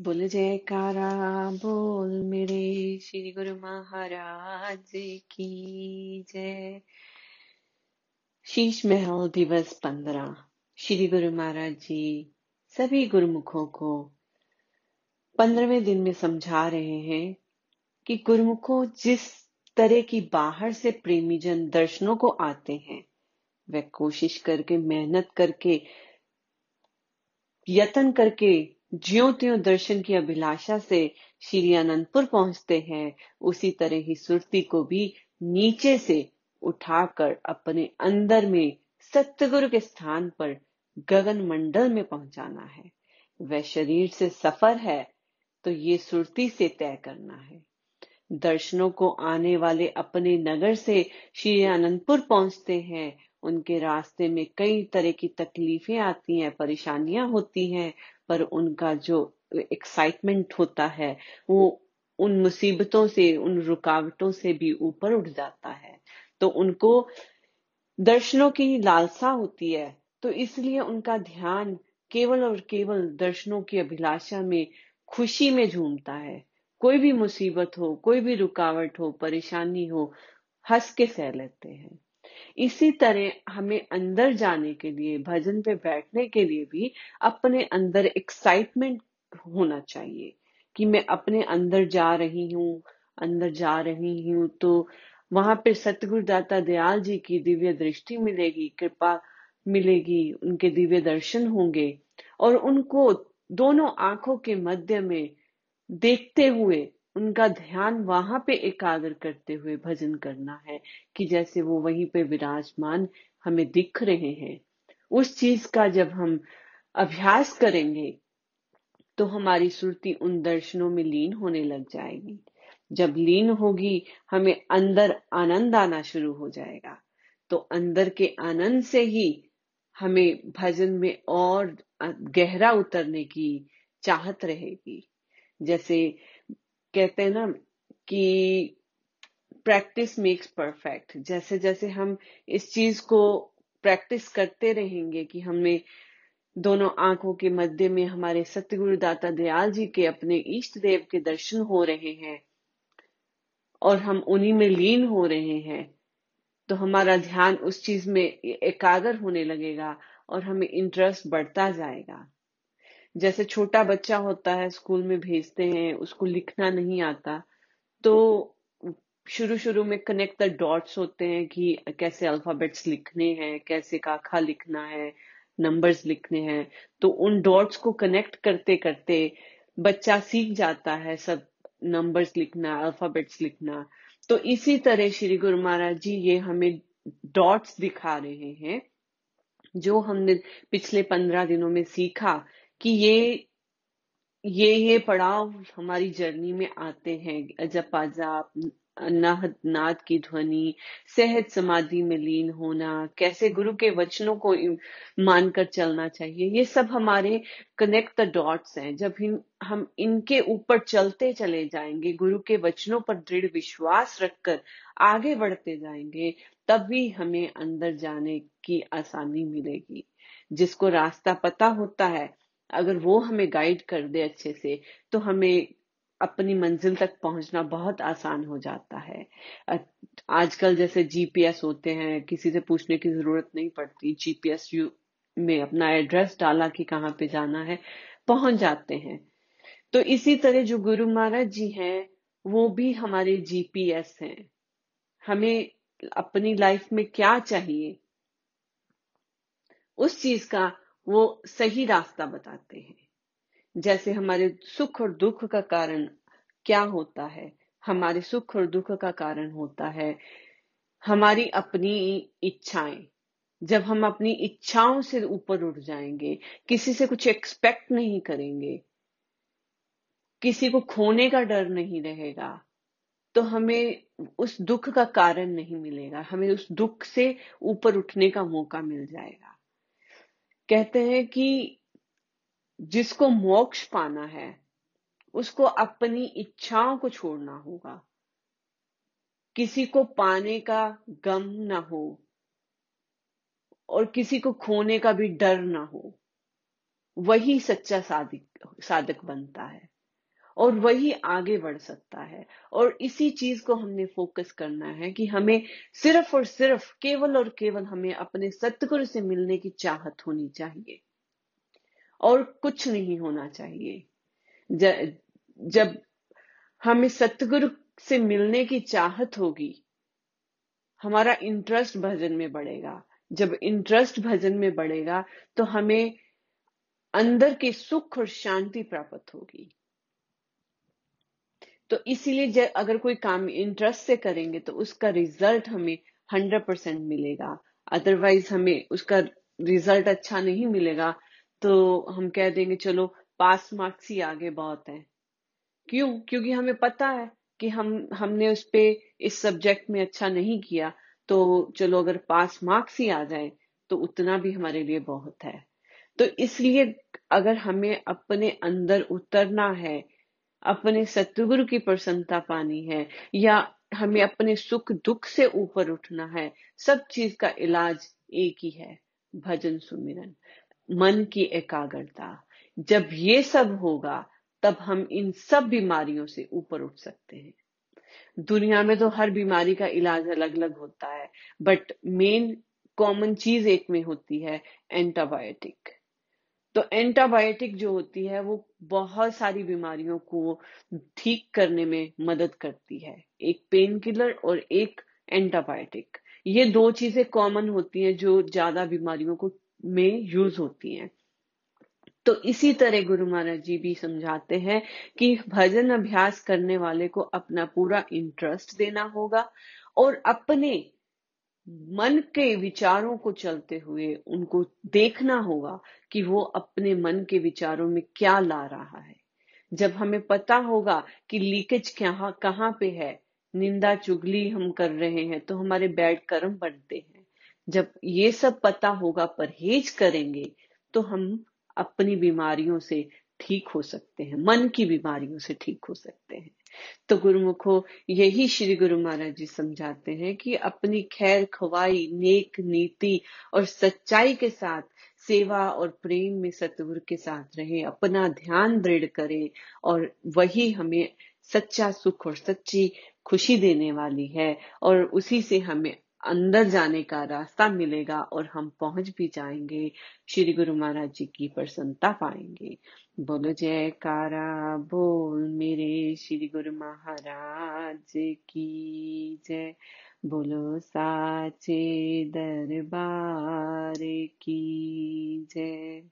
बोल जयकारा, बोल मेरे श्री गुरु महाराज की जय। शीश महल दिवस पंद्रह। श्री गुरु महाराज जी सभी गुरुमुखों को पंद्रहवें दिन में समझा रहे हैं कि गुरुमुखों जिस तरह की बाहर से प्रेमी जन दर्शनों को आते हैं वह कोशिश करके, मेहनत करके, यत्न करके ज्यो त्यो दर्शन की अभिलाषा से श्री अनंतपुर पहुँचते हैं, उसी तरह ही सुरती को भी नीचे से उठाकर अपने अंदर में सत्यगुरु के स्थान पर गगन मंडल में पहुंचाना है। वह शरीर से सफ़र है तो ये सुरती से तय करना है। दर्शनों को आने वाले अपने नगर से श्री अनंतपुर पहुँचते हैं। उनके रास्ते में कई तरह की तकलीफें आती हैं, परेशानियाँ होती हैं पर उनका जो एक्साइटमेंट होता है, वो उन मुसीबतों से, उन रुकावटों से भी ऊपर उठ जाता है। तो उनको दर्शनों की लालसा होती है तो इसलिए उनका ध्यान केवल और केवल दर्शनों की अभिलाषा में, खुशी में झूमता है। कोई भी मुसीबत हो, कोई भी रुकावट हो, परेशानी हो, हंस के सह लेते हैं। इसी तरह हमें अंदर जाने के लिए, भजन पे बैठने के लिए भी अपने अंदर एक्साइटमेंट होना चाहिए कि मैं अपने अंदर जा रही हूँ, अंदर जा रही हूँ। तो वहाँ पे सतगुरु दाता दयाल जी की दिव्य दृष्टि मिलेगी, कृपा मिलेगी, उनके दिव्य दर्शन होंगे और उनको दोनों आँखों के मध्य में देखते हुए उनका ध्यान वहाँ पे एकाग्र करते हुए भजन करना है कि जैसे वो वहीं पे विराजमान हमें दिख रहे हैं। उस चीज़ का जब हम अभ्यास करेंगे तो हमारी सुरती उन दर्शनों में लीन होने लग जाएगी। जब लीन होगी, हमें अंदर आनंद आना शुरू हो जाएगा। तो अंदर के आनंद से ही हमें भजन में और गहरा उतरने की चाहत रहेगी। जैसे कहते हैं ना कि प्रैक्टिस मेक्स परफेक्ट जैसे जैसे हम इस चीज़ को प्रैक्टिस करते रहेंगे कि हमें दोनों आँखों के मध्य में हमारे सत्यगुरु दाता दयाल जी के अपने इष्ट देव के दर्शन हो रहे हैं और हम उन्हीं में लीन हो रहे हैं तो हमारा ध्यान उस चीज़ में एकाग्र होने लगेगा और हमें इंटरेस्ट बढ़ता जाएगा। जैसे छोटा बच्चा होता है, स्कूल में भेजते हैं, उसको लिखना नहीं आता तो शुरू शुरू में कनेक्ट द डॉट्स होते हैं कि कैसे अल्फाबेट्स लिखने हैं, कैसे काखा लिखना है नंबर्स लिखने हैं तो उन डॉट्स को कनेक्ट करते करते बच्चा सीख जाता है सब नंबर्स लिखना अल्फाबेट्स लिखना। तो इसी तरह श्री गुरु महाराज जी ये हमें डॉट्स दिखा रहे हैं, जो हमने पिछले पंद्रह दिनों में सीखा। कि ये ये ये पड़ाव हमारी जर्नी में आते हैं। अजब अजाप नाद नाद की ध्वनि सहज समाधि में लीन होना कैसे गुरु के वचनों को मानकर चलना चाहिए। ये सब हमारे कनेक्ट द डॉट्स हैं। जब इन, हम इनके ऊपर चलते चले जाएँगे गुरु के वचनों पर दृढ़ विश्वास रखकर आगे बढ़ते जाएँगे तभी हमें अंदर जाने की आसानी मिलेगी। जिसको रास्ता पता होता है अगर वो हमें गाइड कर दे अच्छे से तो हमें अपनी मंजिल तक पहुँचना बहुत आसान हो जाता है। आजकल जैसे जीपीएस होते हैं, किसी से पूछने की ज़रूरत नहीं पड़ती। जीपीएस यू, में अपना एड्रेस डाला कि कहाँ पे जाना है, पहुँच जाते हैं। तो इसी तरह जो गुरु महाराज जी हैं, वो भी हमारे जीपीएस हैं। हमें अपनी लाइफ में क्या चाहिए? उस चीज़ का वो सही रास्ता बताते हैं। जैसे हमारे सुख और दुख का कारण क्या होता है? हमारे सुख और दुख का कारण होता है हमारी अपनी इच्छाएँ। जब हम अपनी इच्छाओं से ऊपर उठ जाएँगे, किसी से कुछ एक्सपेक्ट नहीं करेंगे, किसी को खोने का डर नहीं रहेगा तो हमें उस दुख का कारण नहीं मिलेगा। हमें उस दुख से ऊपर उठने का मौका मिल जाएगा। कहते हैं कि जिसको मोक्ष पाना है, उसको अपनी इच्छाओं को छोड़ना होगा। किसी को पाने का गम ना हो और किसी को खोने का भी डर ना हो, वही सच्चा साधक साधक बनता है। और वही आगे बढ़ सकता है। और इसी चीज़ को हमने फोकस करना है कि हमें सिर्फ़ और सिर्फ़ केवल और केवल हमें अपने सतगुरु से मिलने की चाहत होनी चाहिए और कुछ नहीं होना चाहिए। ज, जब हमें सतगुरु से मिलने की चाहत होगी हमारा इंटरेस्ट भजन में बढ़ेगा। जब इंटरेस्ट भजन में बढ़ेगा तो हमें अंदर की सुख और शांति प्राप्त होगी। तो इसीलिए अगर कोई काम इंटरेस्ट से करेंगे तो उसका रिज़ल्ट हमें हंड्रेड परसेंट मिलेगा। अदरवाइज़ हमें उसका रिज़ल्ट अच्छा नहीं मिलेगा। तो हम कह देंगे, चलो पास मार्क्स ही आगे बहुत है। क्यों? क्योंकि हमें पता है कि हम, हमने उस पे इस सब्जेक्ट में अच्छा नहीं किया। तो चलो, अगर पास मार्क्स ही आ जाए तो उतना भी हमारे लिए बहुत है। तो इसलिए अगर हमें अपने अंदर उतरना है अपने सतगुरु की प्रसन्नता पानी है, या हमें अपने सुख दुख से ऊपर उठना है, सब चीज़ का इलाज एक ही है, भजन सुमिरन, मन की एकाग्रता। जब ये सब होगा, तब हम इन सब बीमारियों से ऊपर उठ सकते हैं। दुनिया में तो हर बीमारी का इलाज अलग अलग होता है बट मेन कॉमन चीज़ एक में होती है एंटाबायोटिक तो एंटाबायोटिक जो होती है, वो बहुत सारी बीमारियों को ठीक करने में मदद करती है। एक पेन किलर और एक एंटाबायोटिक ये दो चीज़ें कॉमन होती हैं जो ज़्यादा बीमारियों को में यूज़ होती हैं। तो इसी तरह गुरु महाराज जी भी समझाते हैं कि भजन अभ्यास करने वाले को अपना पूरा इंटरेस्ट देना होगा और अपने मन के विचारों को चलते हुए उनको देखना होगा कि वो अपने मन के विचारों में क्या ला रहा है। जब हमें पता होगा कि लीकेज क्या कहाँ पे है, निंदा चुगली हम कर रहे हैं तो हमारे बैड कर्म बढ़ते हैं। जब ये सब पता होगा, परहेज करेंगे तो हम अपनी बीमारियों से ठीक हो सकते हैं, मन की बीमारियों से ठीक हो सकते हैं। तो गुरुमुखो, यही श्री गुरु महाराज जी समझाते हैं कि अपनी खैर खवाई, नेक नीति और सच्चाई के साथ, सेवा और प्रेम में सतगुरु के साथ रहे, अपना ध्यान दृढ़ करें और वही हमें सच्चा सुख और सच्ची खुशी देने वाली है और उसी से हमें अंदर जाने का रास्ता मिलेगा और हम पहुँच भी जाएँगे। श्री गुरु महाराज जी की प्रसन्नता पाएँगे। बोलो, जयकारा, बोल मेरे श्री गुरु महाराज की जय। बोलो, साचे दरबार की जय।